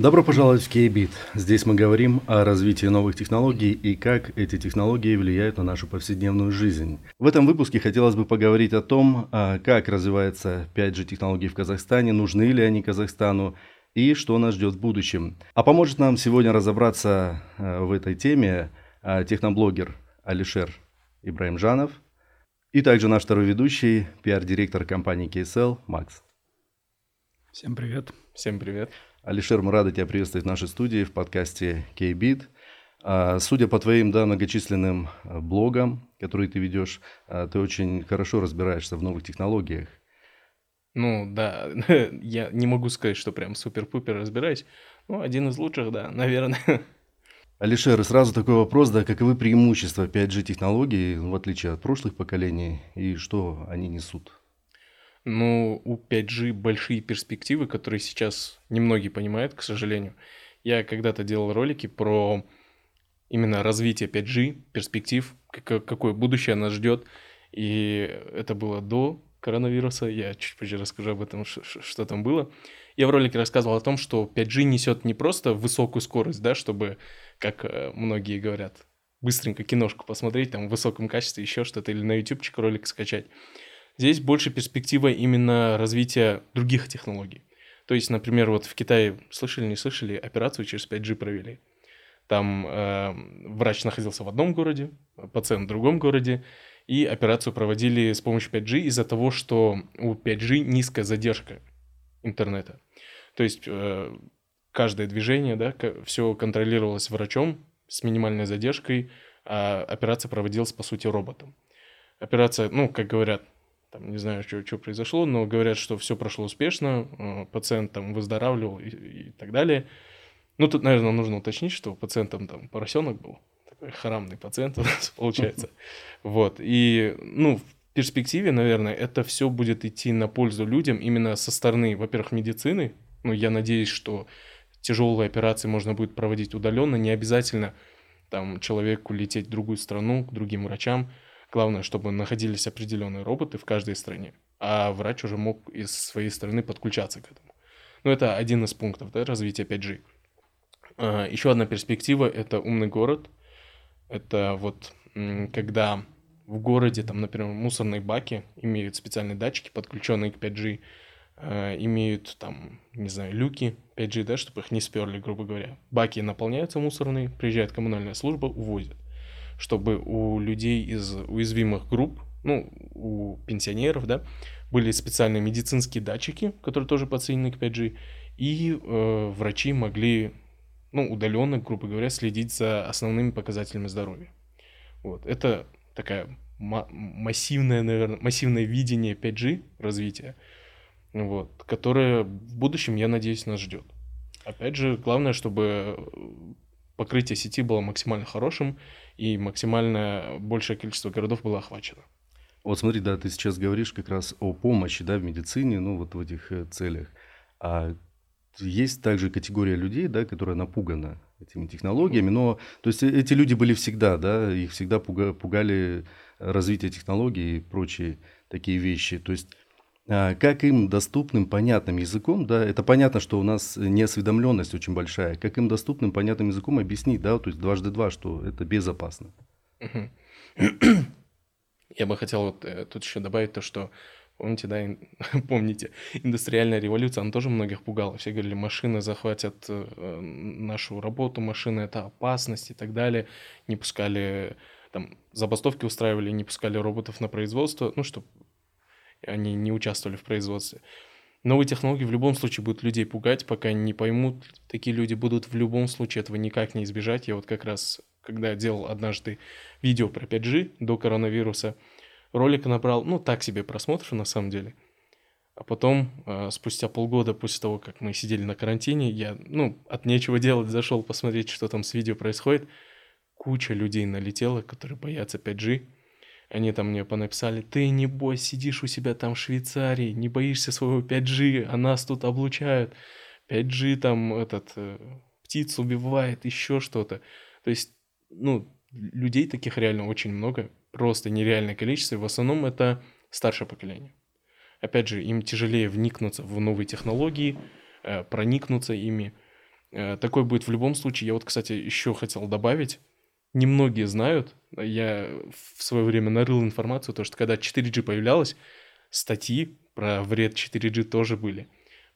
Добро пожаловать в K-Bit. Здесь мы говорим о развитии новых технологий и как эти технологии влияют на нашу повседневную жизнь. В этом выпуске хотелось бы поговорить о том, а, как развивается 5G технологии в Казахстане, нужны ли они Казахстану и что нас ждет в будущем. А поможет нам сегодня разобраться а, в этой теме а, техноблогер Алишер Ибраимжанов и также наш второй ведущий, пиар-директор компании KSL Макс. Всем привет. Всем привет. Алишер, мы рады тебя приветствовать в нашей студии в подкасте K-Bit. А, судя по твоим да, многочисленным а, блогам, которые ты ведешь, а, ты очень хорошо разбираешься в новых технологиях. Ну да, я не могу сказать, что прям супер-пупер разбираюсь. Ну, один из лучших, да, наверное. Алишер, сразу такой вопрос, да, каковы преимущества 5G технологий, в отличие от прошлых поколений, и что они несут? Ну, у 5G большие перспективы, которые сейчас немногие понимают, к сожалению. Я когда-то делал ролики про именно развитие 5G, перспектив, какое будущее нас ждет. И это было до коронавируса. Я чуть позже расскажу об этом, что там было. Я в ролике рассказывал о том, что 5G несет не просто высокую скорость, да, чтобы, как э, многие говорят, быстренько киношку посмотреть, там, в высоком качестве, еще что-то, или на ютубчик ролик скачать. Здесь больше перспектива именно развития других технологий. То есть, например, вот в Китае, слышали, не слышали, операцию через 5G провели. Там э, врач находился в одном городе, пациент в другом городе, и операцию проводили с помощью 5G из-за того, что у 5G низкая задержка интернета. То есть э, каждое движение, да, все контролировалось врачом с минимальной задержкой, а операция проводилась, по сути, роботом. Операция, ну, как говорят, там, не знаю, что, что произошло, но говорят, что все прошло успешно, э, пациент там выздоравливал и, и так далее. Ну, тут, наверное, нужно уточнить, что пациентом там поросенок был, такой харамный пациент у нас получается. Вот, и, ну, в перспективе, наверное, это все будет идти на пользу людям именно со стороны, во-первых, медицины, ну, я надеюсь, что тяжелые операции можно будет проводить удаленно, не обязательно там человеку лететь в другую страну, к другим врачам, Главное, чтобы находились определенные роботы в каждой стране, а врач уже мог из своей страны подключаться к этому. Ну, это один из пунктов да, развития 5G. А, еще одна перспектива – это умный город. Это вот когда в городе, там, например, мусорные баки имеют специальные датчики, подключенные к 5G, а, имеют там, не знаю, люки 5G, да, чтобы их не сперли, грубо говоря. Баки наполняются мусорные, приезжает коммунальная служба, увозят чтобы у людей из уязвимых групп, ну, у пенсионеров, да, были специальные медицинские датчики, которые тоже подсоединены к 5G, и э, врачи могли, ну, удаленно, грубо говоря, следить за основными показателями здоровья. Вот, это такая массивное, наверное, массивное видение 5G развития, вот, которое в будущем, я надеюсь, нас ждет. Опять же, главное, чтобы покрытие сети было максимально хорошим, и максимально большее количество городов было охвачено. Вот смотри, да, ты сейчас говоришь как раз о помощи, да, в медицине, ну, вот в этих э, целях. А есть также категория людей, да, которая напугана этими технологиями, но, то есть, э, эти люди были всегда, да, их всегда пугали развитие технологий и прочие такие вещи. То есть, как им доступным, понятным языком, да, это понятно, что у нас неосведомленность очень большая, как им доступным, понятным языком объяснить, да, то есть дважды два, что это безопасно. Я бы хотел вот э, тут еще добавить то, что Помните, да, помните, индустриальная революция, она тоже многих пугала. Все говорили, машины захватят э, нашу работу, машины это опасность и так далее. Не пускали, там, забастовки устраивали, не пускали роботов на производство, ну, чтобы они не участвовали в производстве. Новые технологии в любом случае будут людей пугать, пока не поймут, такие люди будут в любом случае этого никак не избежать. Я вот как раз, когда делал однажды видео про 5G до коронавируса, ролик набрал, ну, так себе просмотров на самом деле. А потом, а, спустя полгода после того, как мы сидели на карантине, я, ну, от нечего делать зашел посмотреть, что там с видео происходит. Куча людей налетела, которые боятся 5G они там мне понаписали, ты не бойся, сидишь у себя там в Швейцарии, не боишься своего 5G, а нас тут облучают. 5G там этот, э, птиц убивает, еще что-то. То есть, ну, людей таких реально очень много, просто нереальное количество, и в основном это старшее поколение. Опять же, им тяжелее вникнуться в новые технологии, э, проникнуться ими. Э, такое будет в любом случае. Я вот, кстати, еще хотел добавить, немногие знают, я в свое время нарыл информацию, то, что когда 4G появлялась, статьи про вред 4G тоже были.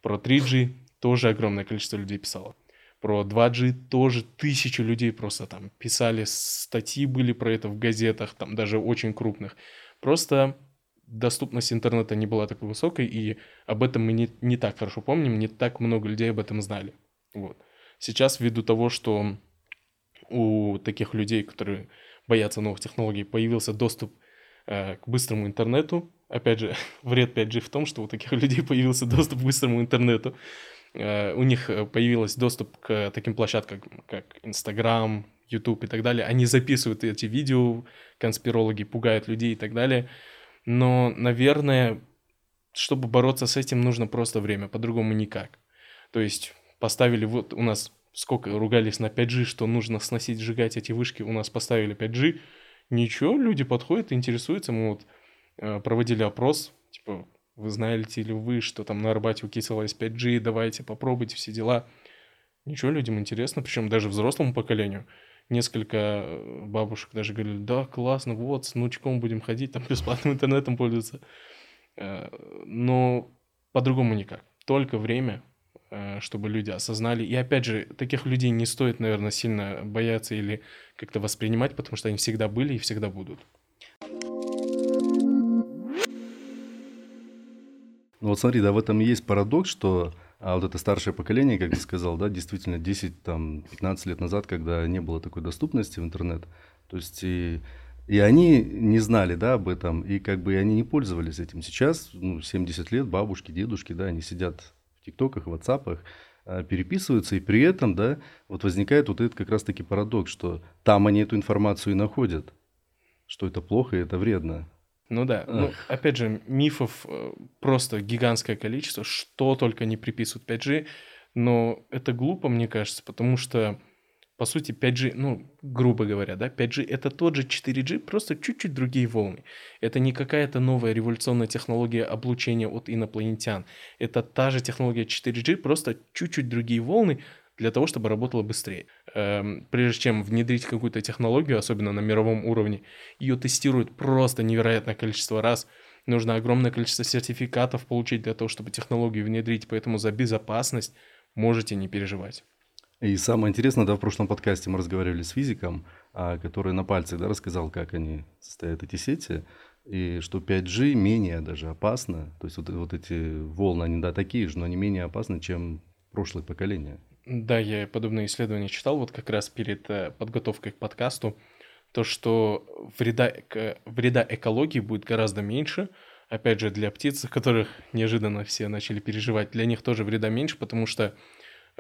Про 3G тоже огромное количество людей писало. Про 2G тоже тысячи людей просто там писали, статьи были про это в газетах, там даже очень крупных. Просто доступность интернета не была такой высокой, и об этом мы не, не так хорошо помним, не так много людей об этом знали. Вот. Сейчас ввиду того, что у таких людей, которые боятся новых технологий, появился доступ э, к быстрому интернету. Опять же, вред 5G в том, что у таких людей появился доступ к быстрому интернету. Э, у них появился доступ к таким площадкам, как Instagram, YouTube и так далее. Они записывают эти видео, конспирологи пугают людей и так далее. Но, наверное, чтобы бороться с этим, нужно просто время, по-другому никак. То есть поставили вот у нас сколько ругались на 5G, что нужно сносить, сжигать эти вышки, у нас поставили 5G. Ничего, люди подходят, интересуются. Мы вот э, проводили опрос, типа, вы знаете ли вы, что там на Арбате у Кисела есть 5G, давайте попробуйте все дела. Ничего, людям интересно, причем даже взрослому поколению. Несколько э, бабушек даже говорили, да, классно, вот, с внучком будем ходить, там бесплатным интернетом пользоваться. Э, но по-другому никак. Только время, чтобы люди осознали. И опять же, таких людей не стоит, наверное, сильно бояться или как-то воспринимать, потому что они всегда были и всегда будут. Ну вот смотри, да, в этом есть парадокс, что а вот это старшее поколение, как ты сказал, да, действительно 10-15 лет назад, когда не было такой доступности в интернет, то есть и, и они не знали, да, об этом, и как бы они не пользовались этим. Сейчас, ну, 70 лет, бабушки, дедушки, да, они сидят ТикТоках, Ватсапах а, переписываются, и при этом, да, вот возникает вот этот как раз-таки парадокс, что там они эту информацию и находят, что это плохо и это вредно. Ну да, ну, опять же, мифов э, просто гигантское количество, что только не приписывают 5G, но это глупо, мне кажется, потому что по сути, 5G, ну, грубо говоря, да, 5G это тот же 4G, просто чуть-чуть другие волны. Это не какая-то новая революционная технология облучения от инопланетян. Это та же технология 4G, просто чуть-чуть другие волны для того, чтобы работало быстрее. Эм, прежде чем внедрить какую-то технологию, особенно на мировом уровне, ее тестируют просто невероятное количество раз. Нужно огромное количество сертификатов получить для того, чтобы технологию внедрить, поэтому за безопасность можете не переживать. И самое интересное, да, в прошлом подкасте мы разговаривали с физиком, а, который на пальцах да, рассказал, как они состоят эти сети, и что 5G менее даже опасно. То есть вот, вот эти волны, они да, такие же, но они менее опасны, чем прошлое поколение. Да, я подобные исследования читал вот как раз перед э, подготовкой к подкасту. То, что вреда, вреда экологии будет гораздо меньше. Опять же, для птиц, которых неожиданно все начали переживать, для них тоже вреда меньше, потому что,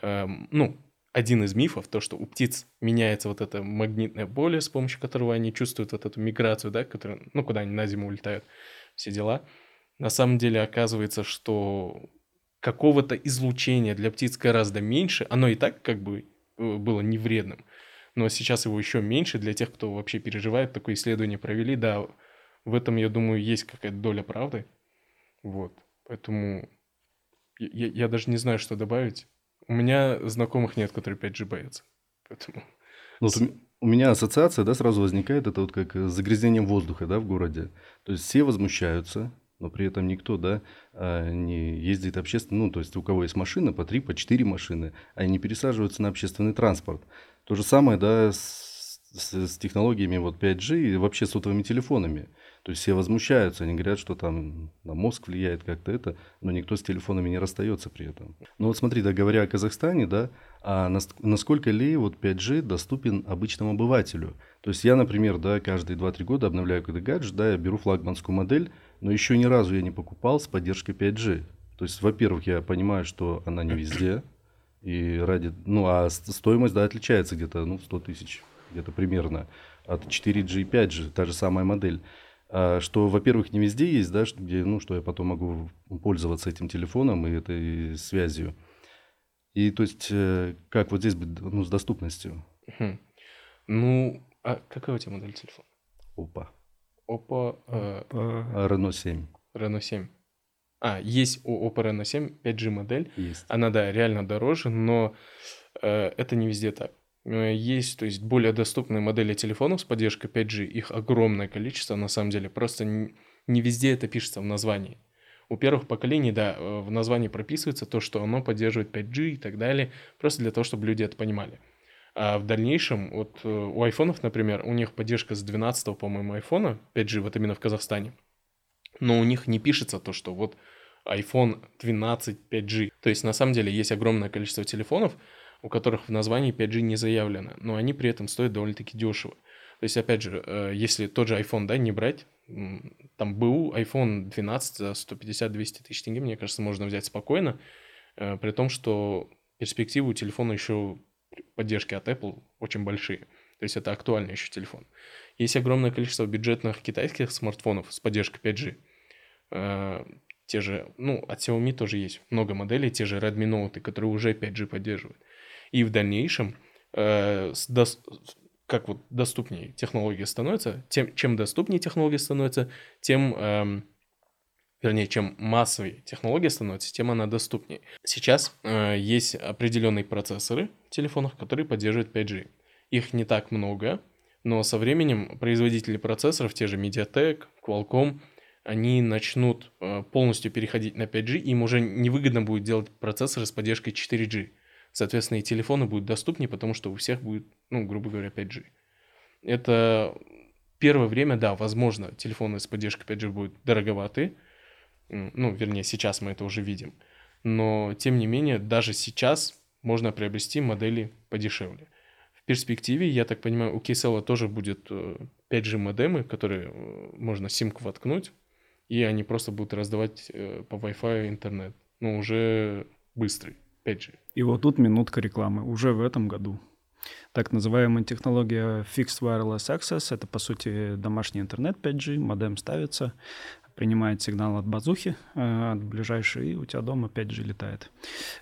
эм, ну, один из мифов, то, что у птиц меняется вот это магнитное поле, с помощью которого они чувствуют вот эту миграцию, да, которая, ну, куда они на зиму улетают, все дела. На самом деле оказывается, что какого-то излучения для птиц гораздо меньше, оно и так как бы э, было не вредным, но сейчас его еще меньше для тех, кто вообще переживает, такое исследование провели, да, в этом, я думаю, есть какая-то доля правды, вот, поэтому я, я даже не знаю, что добавить. У меня знакомых нет, которые 5G боятся. Поэтому... Ну, вот у меня ассоциация, да, сразу возникает, это вот как с загрязнением воздуха, да, в городе. То есть все возмущаются, но при этом никто, да, а, не ездит общественно, ну, то есть у кого есть машина, по три, по четыре машины, они не пересаживаются на общественный транспорт. То же самое, да, с, с, с технологиями вот 5G и вообще сотовыми телефонами. То есть все возмущаются, они говорят, что там на мозг влияет как-то это, но никто с телефонами не расстается при этом. Ну вот смотри, да, говоря о Казахстане, да, а насколько ли вот 5G доступен обычному обывателю? То есть я, например, да, каждые 2-3 года обновляю какой-то гаджет, да, я беру флагманскую модель, но еще ни разу я не покупал с поддержкой 5G. То есть, во-первых, я понимаю, что она не везде, и ради, ну, а стоимость, да, отличается где-то, ну, 100 тысяч, где-то примерно, от 4G и 5G, та же самая модель. А, что, во-первых, не везде есть, да, что, где, ну, что я потом могу пользоваться этим телефоном и этой связью. И то есть, э, как вот здесь быть ну, с доступностью? Ну, А какая у тебя модель телефона? Опа. Oppo э, Renault 7 Reno 7. А, есть у Oppo Reno 7 5G модель. есть. Она, да, реально дороже, но э, это не везде так. Э, Есть, то есть, более доступные модели телефонов с поддержкой 5G. Их огромное количество, на самом деле. Просто не везде это пишется в названии. У первых поколений, да, э, в названии прописывается то, что оно поддерживает 5G и так далее, просто для того, чтобы люди это понимали. А в дальнейшем, вот э, у айфонов, например, у них поддержка с 12 по-моему, айфона 5G, вот именно в Казахстане. Но у них не пишется то, что вот iPhone 12 5G. То есть, на самом деле, есть огромное количество телефонов, у которых в названии 5G не заявлено, но они при этом стоят довольно-таки дешево. То есть, опять же, э, если тот же iPhone, да, не брать, там БУ iPhone 12 за 150-200 тысяч тенге, мне кажется, можно взять спокойно, э, при том, что перспективы у телефона еще поддержки от Apple очень большие. То есть это актуальный еще телефон. Есть огромное количество бюджетных китайских смартфонов с поддержкой 5G. Э, Те же, ну, от Xiaomi тоже есть много моделей, те же Redmi Note, которые уже 5G поддерживают. И в дальнейшем, э, дос- как вот доступнее технология становится, тем, чем доступнее технология становится, тем, эм, вернее, чем массовее технология становится, тем она доступнее. Сейчас э, есть определенные процессоры в телефонах, которые поддерживают 5G. Их не так много, но со временем производители процессоров, те же MediaTek, Qualcomm, они начнут э, полностью переходить на 5G, им уже невыгодно будет делать процессоры с поддержкой 4G. Соответственно, и телефоны будут доступнее, потому что у всех будет, ну, грубо говоря, 5G. Это первое время, да, возможно, телефоны с поддержкой 5G будут дороговаты. Ну, вернее, сейчас мы это уже видим. Но, тем не менее, даже сейчас можно приобрести модели подешевле. В перспективе, я так понимаю, у Kcell тоже будет э, 5G модемы, которые э, можно симку воткнуть, и они просто будут раздавать э, по Wi-Fi интернет. Ну, уже быстрый 5G. И вот тут минутка рекламы. Уже в этом году. Так называемая технология Fixed Wireless Access — это, по сути, домашний интернет 5G, модем ставится, принимает сигнал от базухи, э, от ближайшей, и у тебя дома 5G летает.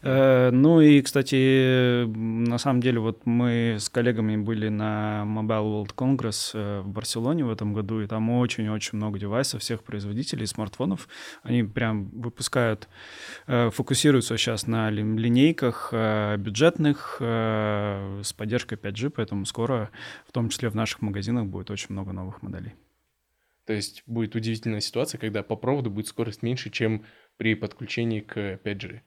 Э, Ну и, кстати, на самом деле, вот мы с коллегами были на Mobile World Congress э, в Барселоне в этом году, и там очень-очень много девайсов всех производителей смартфонов. Они прям выпускают, фокусируются сейчас на ли- линейках бюджетных с поддержкой 5G, поэтому скоро, в том числе в наших магазинах, будет очень много новых моделей. То есть будет удивительная ситуация, когда по проводу будет скорость меньше, чем при подключении к 5G.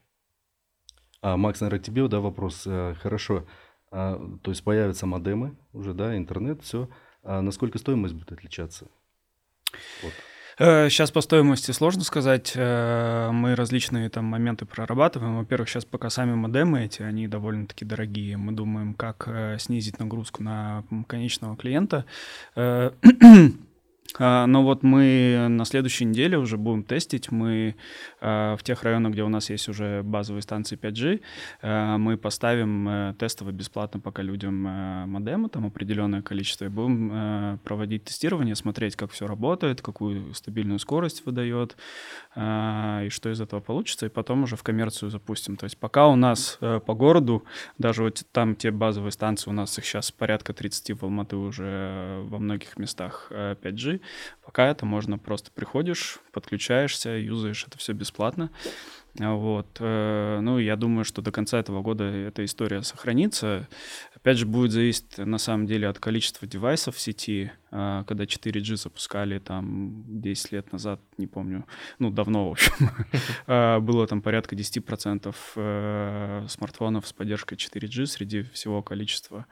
А, Макс, наверное, тебе, да, вопрос. Э, Хорошо. А, То есть появятся модемы уже, да, интернет, все. А насколько стоимость будет отличаться? Вот. Сейчас по стоимости сложно сказать. Э, Мы различные там моменты прорабатываем. Во-первых, сейчас пока сами модемы эти, они довольно-таки дорогие. Мы думаем, как э, снизить нагрузку на конечного клиента. А, но вот мы на следующей неделе уже будем тестить. Мы а, в тех районах, где у нас есть уже базовые станции 5G, а, мы поставим э, тестово бесплатно пока людям э, модемы, там определенное количество, и будем э, проводить тестирование, смотреть, как все работает, какую стабильную скорость выдает, а, и что из этого получится, и потом уже в коммерцию запустим. То есть пока у нас по городу, даже вот там те базовые станции, у нас их сейчас порядка 30 в Алматы уже во многих местах 5G, Пока это можно просто приходишь, подключаешься, юзаешь это все бесплатно. Вот. Э, ну, я думаю, что до конца этого года эта история сохранится. Опять же, будет зависеть, на самом деле, от количества девайсов в сети. А, когда 4G запускали там 10 лет назад, не помню, ну, давно, в общем, а, было там порядка 10% э, смартфонов с поддержкой 4G среди всего количества.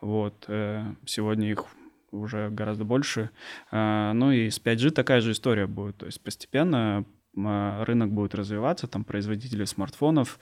Вот. Э, сегодня их уже гораздо больше. А, Ну и с 5G такая же история будет. То есть постепенно м, рынок будет развиваться, там производители смартфонов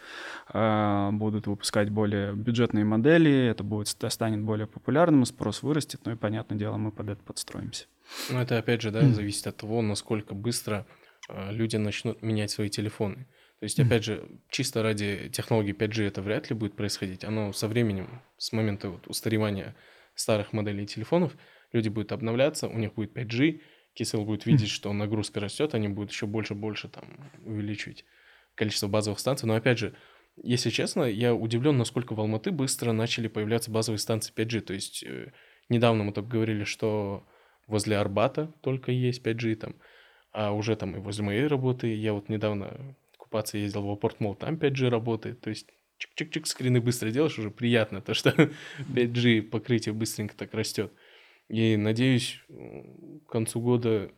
а, будут выпускать более бюджетные модели, это будет ста- станет более популярным, спрос вырастет, ну и, понятное дело, мы под это подстроимся. Ну, это опять же, да, зависит от того, насколько быстро э, люди начнут менять свои телефоны. То есть, опять же, чисто ради технологии 5G это вряд ли будет происходить. Оно со временем, с момента вот устаревания старых моделей телефонов, люди будут обновляться, у них будет 5G, Кисел будет видеть, что нагрузка растет, они будут еще больше-больше там увеличивать количество базовых станций. Но опять же, если честно, я удивлен, насколько в Алматы быстро начали появляться базовые станции 5G. То есть э, недавно мы только говорили, что возле Арбата только есть 5G там, а уже там и возле моей работы, я вот недавно купаться ездил в Апорт Мол, там 5G работает, то есть чик-чик-чик, скрины быстро делаешь, уже приятно, то что 5G покрытие быстренько так растет. И надеюсь, к концу года,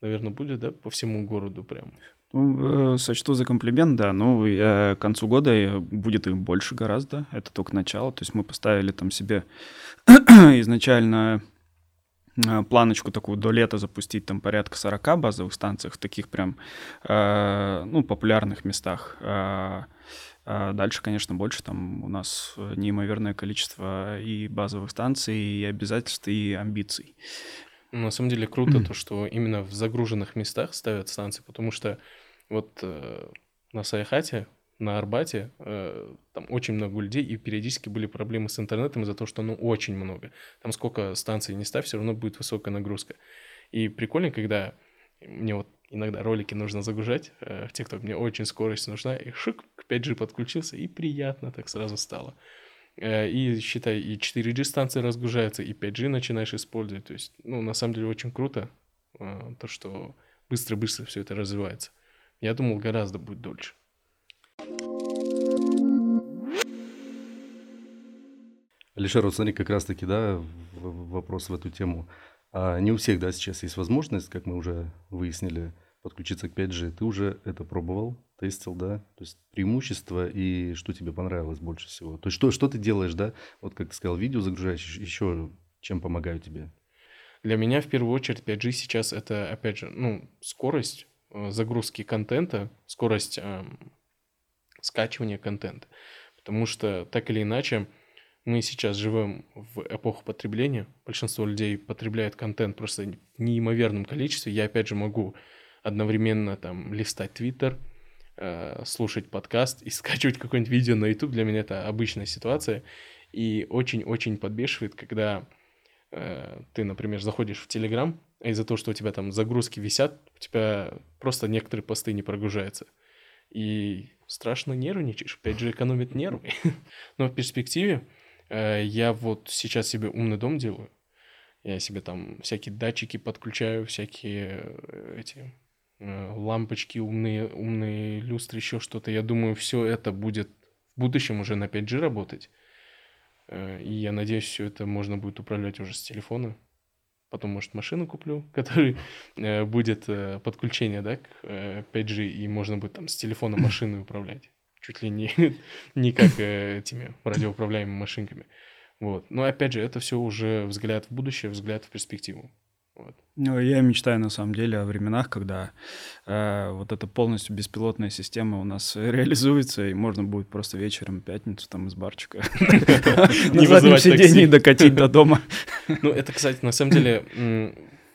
наверное, будет, да, по всему городу прям. Ну, э, сочту за комплимент, да. Ну, э, к концу года будет их больше гораздо. Это только начало. То есть мы поставили там себе изначально э, планочку такую до лета запустить там порядка 40 базовых станций в таких прям, ну, популярных местах. А дальше, конечно, больше. Там у нас неимоверное количество и базовых станций, и обязательств, и амбиций. На самом деле круто то, что именно в загруженных местах ставят станции, потому что вот э, на Саяхате, на Арбате, э, там очень много людей, и периодически были проблемы с интернетом из-за того, что ну очень много. Там сколько станций не ставь, все равно будет высокая нагрузка. И прикольно, когда мне вот иногда ролики нужно загружать э, в TikTok, мне очень скорость нужна, и шик, к 5G подключился, и приятно так сразу стало. Э, и считай, и 4G станции разгружаются, и 5G начинаешь использовать. То есть, ну, на самом деле очень круто э, то, что быстро-быстро все это развивается. Я думал, гораздо будет дольше. Алишер, вот смотри, как раз-таки, да, вопрос в эту тему. А не у всех, да, сейчас есть возможность, как мы уже выяснили, подключиться к 5G. Ты уже это пробовал, тестил, да? То есть преимущества и что тебе понравилось больше всего? То есть что, что ты делаешь, да? Вот как ты сказал, видео загружаешь, еще чем помогают тебе? Для меня в первую очередь 5G сейчас это, опять же, ну, скорость, Э, загрузки контента, скорость э, скачивания контента. Потому что так или иначе мы сейчас живем в эпоху потребления. Большинство людей потребляет контент просто в неимоверном количестве. Я опять же могу одновременно там листать Твиттер, э, слушать подкаст и скачивать какое-нибудь видео на YouTube. Для меня это обычная ситуация. И очень-очень подбешивает, когда э, ты, например, заходишь в Телеграм, а из-за того, что у тебя там загрузки висят, у тебя просто некоторые посты не прогружаются. И страшно нервничаешь, опять же экономит нервы. Но в перспективе я вот сейчас себе умный дом делаю. Я себе там всякие датчики подключаю, всякие э, эти э, лампочки, умные, умные люстры, еще что-то. Я думаю, все это будет в будущем уже на 5G работать. Э, и я надеюсь, все это можно будет управлять уже с телефона потом, может, машину куплю, который э, будет э, подключение, да, к э, 5G, и можно будет там с телефона машины управлять. Чуть ли не, не как э, этими радиоуправляемыми машинками. Вот. Но опять же, это все уже взгляд в будущее, взгляд в перспективу. Вот. Ну, я мечтаю на самом деле о временах, когда э, вот эта полностью беспилотная система у нас реализуется, и можно будет просто вечером пятницу там из барчика на заднем сиденье докатить до дома. Ну, это, кстати, на самом деле,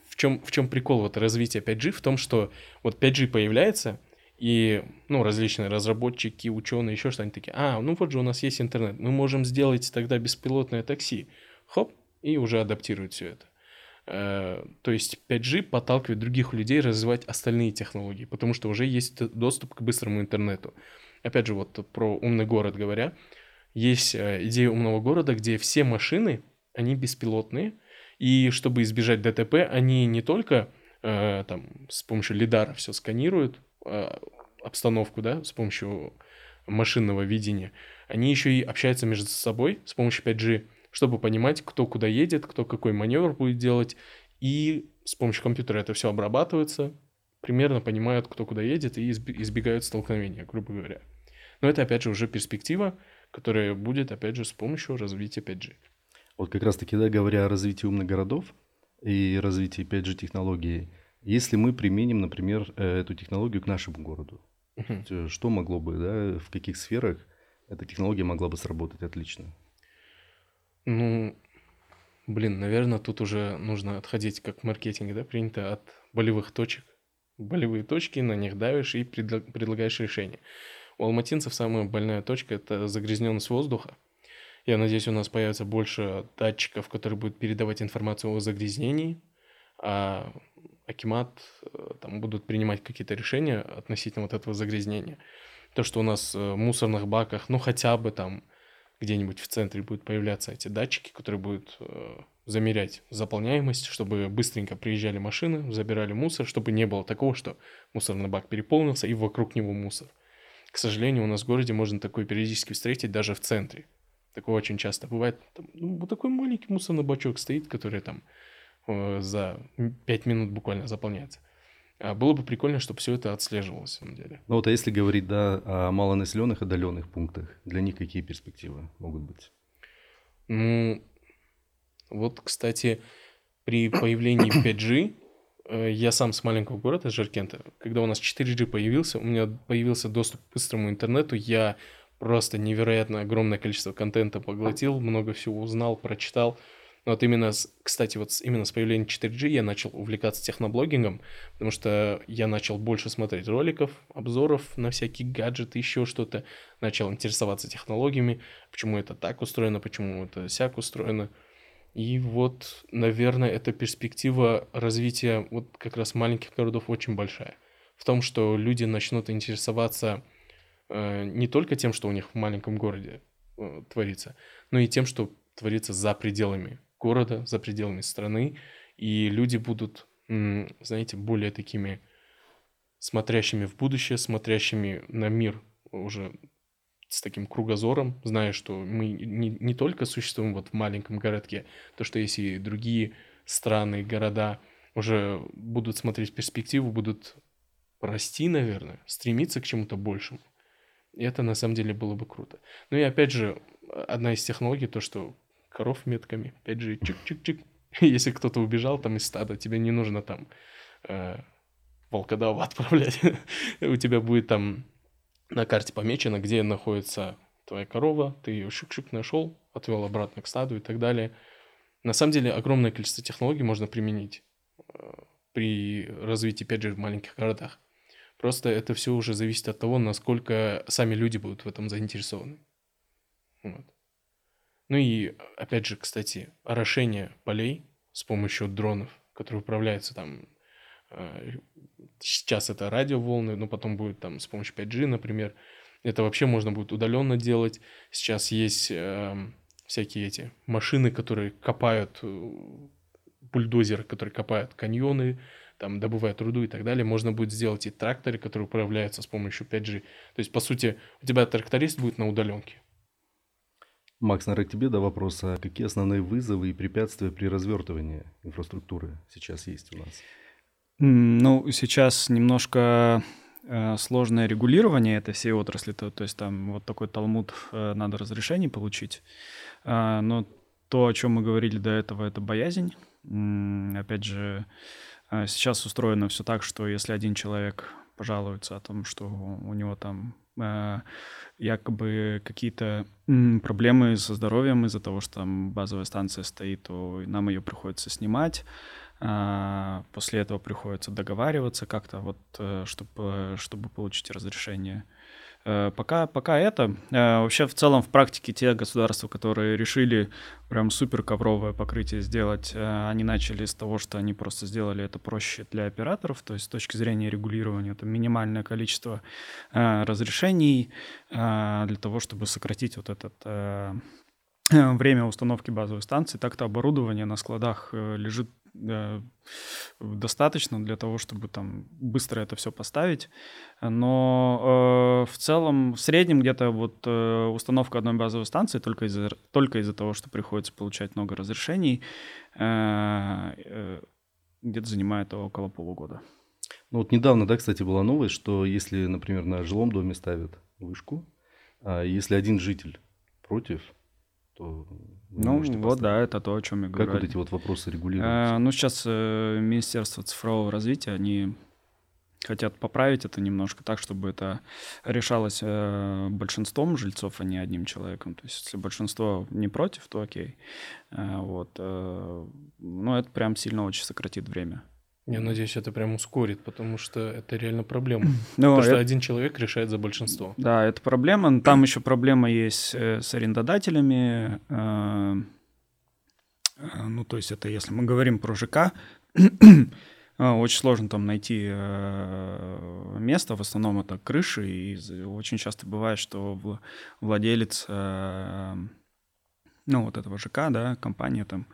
в чем, в чем прикол вот развития 5G? В том, что вот 5G появляется, и, ну, различные разработчики, ученые, еще что-нибудь такие, а, ну вот же у нас есть интернет, мы можем сделать тогда беспилотное такси. Хоп, и уже адаптируют все это. Э, то есть 5G подталкивает других людей развивать остальные технологии, потому что уже есть доступ к быстрому интернету. Опять же, вот про умный город говоря, есть э, идея умного города, где все машины, они беспилотные, и чтобы избежать ДТП, они не только э, там с помощью лидара все сканируют, обстановку, да, с помощью машинного видения, они еще и общаются между собой с помощью 5G, чтобы понимать, кто куда едет, кто какой маневр будет делать. И с помощью компьютера это все обрабатывается, примерно понимают, кто куда едет, и избегают столкновения, грубо говоря. Но это, опять же, уже перспектива, которая будет, опять же, с помощью развития 5G. Вот как раз-таки, да, говоря о развитии умных городов и развитии 5G-технологий, если мы применим, например, э, эту технологию к нашему городу, uh-huh. что могло бы, да, в каких сферах эта технология могла бы сработать отлично? Ну, блин, наверное, тут уже нужно отходить, как в маркетинге, да, принято от болевых точек. Болевые точки, на них давишь и предлагаешь решение. У алматинцев самая больная точка – это загрязненность воздуха. Я надеюсь, у нас появится больше датчиков, которые будут передавать информацию о загрязнении, а Акимат э, там будут принимать какие-то решения относительно вот этого загрязнения. То, что у нас э, в мусорных баках, ну хотя бы там где-нибудь в центре будут появляться эти датчики, которые будут э, замерять заполняемость, чтобы быстренько приезжали машины, забирали мусор, чтобы не было такого, что мусорный бак переполнился и вокруг него мусор. К сожалению, у нас в городе можно такое периодически встретить даже в центре. Такое очень часто бывает. Там, ну, вот такой маленький мусорный бачок стоит, который там за 5 минут буквально заполняется. А было бы прикольно, чтобы все это отслеживалось, на самом деле. Ну вот а если говорить, да, о малонаселенных, отдаленных пунктах, для них какие перспективы могут быть? Ну, вот, кстати, при появлении 5G, э, я сам с маленького города, Жаркента, когда у нас 4G появился, у меня появился доступ к быстрому интернету, я просто невероятно огромное количество контента поглотил, много всего узнал, прочитал. Вот именно, с, кстати, вот именно с появлением 4G я начал увлекаться техноблогингом, потому что я начал больше смотреть роликов, обзоров на всякие гаджеты, еще что-то. Начал интересоваться технологиями, почему это так устроено, почему это сяк устроено. И вот, наверное, эта перспектива развития вот как раз маленьких городов очень большая. В том, что люди начнут интересоваться э, не только тем, что у них в маленьком городе э, творится, но и тем, что творится за пределами города, за пределами страны. И люди будут, знаете, более такими смотрящими в будущее, смотрящими на мир уже с таким кругозором, зная, что мы не, не только существуем вот в маленьком городке, то, что есть и другие страны, города уже будут смотреть перспективу, будут расти, наверное, стремиться к чему-то большему. И это на самом деле было бы круто. Ну и опять же, одна из технологий, то, что коров метками, опять же, чик-чик-чик. Если кто-то убежал там из стада, тебе не нужно там э, волкодава отправлять. У тебя будет там на карте помечено, где находится твоя корова, ты ее шик-шик нашел, отвел обратно к стаду и так далее. На самом деле огромное количество технологий можно применить э, при развитии, опять же, в маленьких городах. Просто это все уже зависит от того, насколько сами люди будут в этом заинтересованы. Вот. Ну и, опять же, кстати, орошение полей с помощью дронов, которые управляются там э, Сейчас это радиоволны, но потом будет там с помощью 5G, например. Это вообще можно будет удаленно делать. Сейчас есть э, всякие эти машины, которые копают, э, бульдозеры, которые копают каньоны, там добывают руду и так далее. Можно будет сделать и тракторы, которые управляются с помощью 5G. То есть, по сути, у тебя тракторист будет на удаленке. Макс, наверное, к тебе да вопрос. А какие основные вызовы и препятствия при развертывании инфраструктуры сейчас есть у нас? Ну, сейчас немножко э, сложное регулирование этой всей отрасли, то, то есть там вот такой талмуд э, надо разрешение получить. Э, но то, о чем мы говорили до этого, это боязнь. Опять же, э, сейчас устроено все так, что если один человек пожалуется о том, что у него там якобы какие-то проблемы со здоровьем из-за того, что там базовая станция стоит, то нам ее приходится снимать. А, после этого приходится договариваться как-то, вот, чтобы, э, чтобы получить разрешение. Э, пока, пока это. Э, вообще, в целом, в практике те государства, которые решили прям супер ковровое покрытие сделать, они начали с того, что они просто сделали это проще для операторов, то есть с точки зрения регулирования, это минимальное количество разрешений для того, чтобы сократить вот этот время установки базовой станции. Так-то оборудование на складах лежит Э, достаточно для того, чтобы там быстро это все поставить. Но э, в целом, в среднем где-то вот э, установка одной базовой станции только из-за только из-за того, что приходится получать много разрешений, э, э, где-то занимает около полугода. Ну вот недавно, да, кстати, была новость, что если, например, на жилом доме ставят вышку, а если один житель против, то ну, вот да, это то, о чем я говорю. Как вот эти вот вопросы регулируются? А, ну, сейчас э, Министерство цифрового развития, они хотят поправить это немножко так, чтобы это решалось э, большинством жильцов, а не одним человеком. То есть, если большинство не против, то окей. Э, вот. Э, ну, это прям сильно очень сократит время. Я надеюсь, это прям ускорит, потому что это реально проблема. Ну, потому это... что один человек решает за большинство. Да, это проблема. Там еще проблема есть э, с арендодателями. Э, э, ну, то есть это если мы говорим про ЖК, очень сложно там найти место, в основном это крыши, и очень часто бывает, что владелец ну, вот этого ЖК, да, компания там,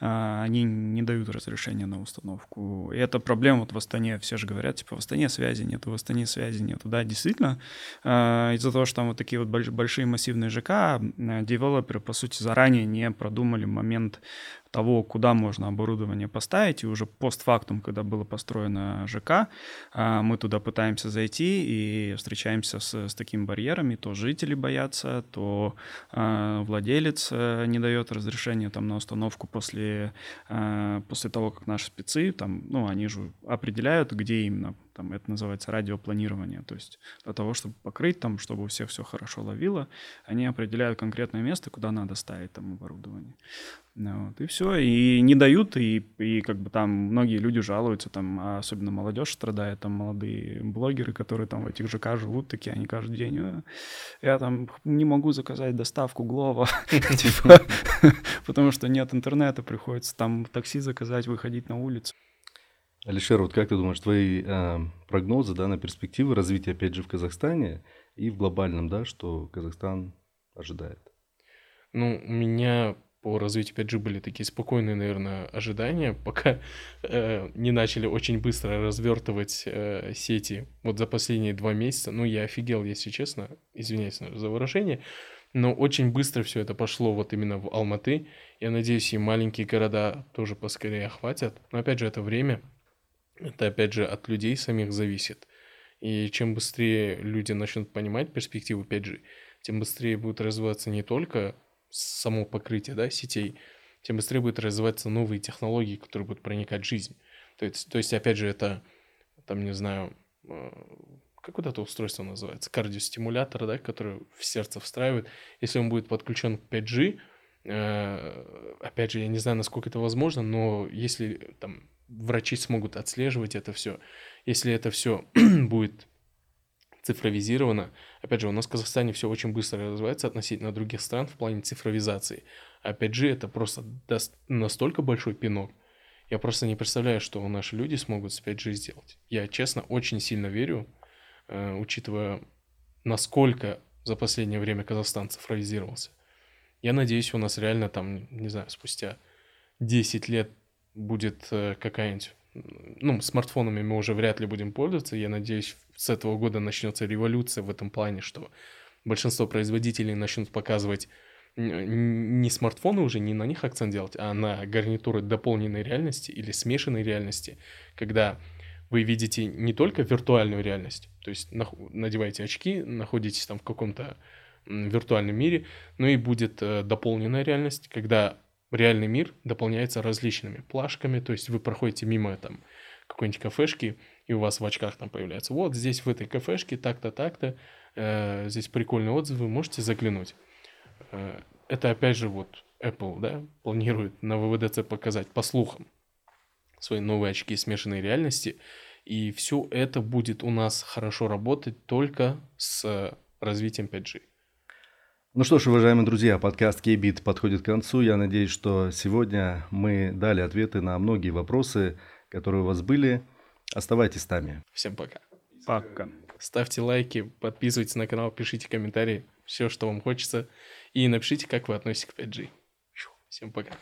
а, они не дают разрешения на установку. И это проблема вот в Астане. Все же говорят, типа, в Астане связи нету, в Астане связи нету. Да, действительно, а, из-за того, что там вот такие вот большие массивные ЖК, девелоперы, по сути, заранее не продумали момент того, куда можно оборудование поставить, и уже постфактум, когда было построено ЖК, а, мы туда пытаемся зайти и встречаемся с, с такими барьерами, то жители боятся, то а, владелец э, не дает разрешения там на установку после, а, после того, как наши спецы, там, ну, они же определяют, где именно там это называется радиопланирование, то есть для того, чтобы покрыть там, чтобы у всех все хорошо ловило, они определяют конкретное место, куда надо ставить там оборудование. Ну вот, и все, и не дают, и, и как бы там многие люди жалуются, там, а особенно молодежь страдает, там молодые блогеры, которые там в этих ЖК живут, такие они каждый день, «А, я там не могу заказать доставку Глова, типа, потому что нет интернета, приходится там такси заказать, выходить на улицу. Алишер, вот как ты думаешь, твои э, прогнозы да, на перспективы развития, опять же, в Казахстане и в глобальном, да, что Казахстан ожидает? Ну, у меня по развитию 5G были такие спокойные, наверное, ожидания, пока э, не начали очень быстро развертывать э, сети. Вот за последние два месяца, ну, я офигел, если честно, извиняюсь за выражение, но очень быстро все это пошло вот именно в Алматы. Я надеюсь, и маленькие города тоже поскорее охватят. Но опять же, это время, это опять же от людей самих зависит. И чем быстрее люди начнут понимать перспективу 5G, тем быстрее будет развиваться не только само покрытие да, сетей, тем быстрее будут развиваться новые технологии, которые будут проникать в жизнь. То есть, то есть опять же, это, там, не знаю, э, как вот это устройство называется, кардиостимулятор, да, который в сердце встраивает. Если он будет подключен к 5G, э, опять же, я не знаю, насколько это возможно, но если там врачи смогут отслеживать это все. Если это все будет цифровизировано, опять же, у нас в Казахстане все очень быстро развивается относительно других стран в плане цифровизации. Опять же, это просто даст настолько большой пинок. Я просто не представляю, что наши люди смогут с 5G сделать. Я, честно, очень сильно верю, э, учитывая, насколько за последнее время Казахстан цифровизировался. Я надеюсь, у нас реально там, не знаю, спустя 10 лет будет э, какая-нибудь... Ну, смартфонами мы уже вряд ли будем пользоваться. Я надеюсь, с этого года начнется революция в этом плане, что большинство производителей начнут показывать не смартфоны уже, не на них акцент делать, а на гарнитуры дополненной реальности или смешанной реальности, когда вы видите не только виртуальную реальность, то есть надеваете очки, находитесь там в каком-то виртуальном мире, но и будет э, дополненная реальность, когда реальный мир дополняется различными плашками, то есть вы проходите мимо там какой-нибудь кафешки, и у вас в очках там появляется, вот здесь в этой кафешке так-то, так-то, э, здесь прикольные отзывы, можете заглянуть. Э, это опять же вот Apple, да, планирует на ВВДЦ показать, по слухам, свои новые очки смешанной реальности, и все это будет у нас хорошо работать только с развитием 5G. Ну что ж, уважаемые друзья, подкаст Кейбит подходит к концу. Я надеюсь, что сегодня мы дали ответы на многие вопросы, которые у вас были. Оставайтесь с нами. Всем пока. Пока. Ставьте лайки, подписывайтесь на канал, пишите комментарии, все, что вам хочется. И напишите, как вы относитесь к 5G. Всем пока.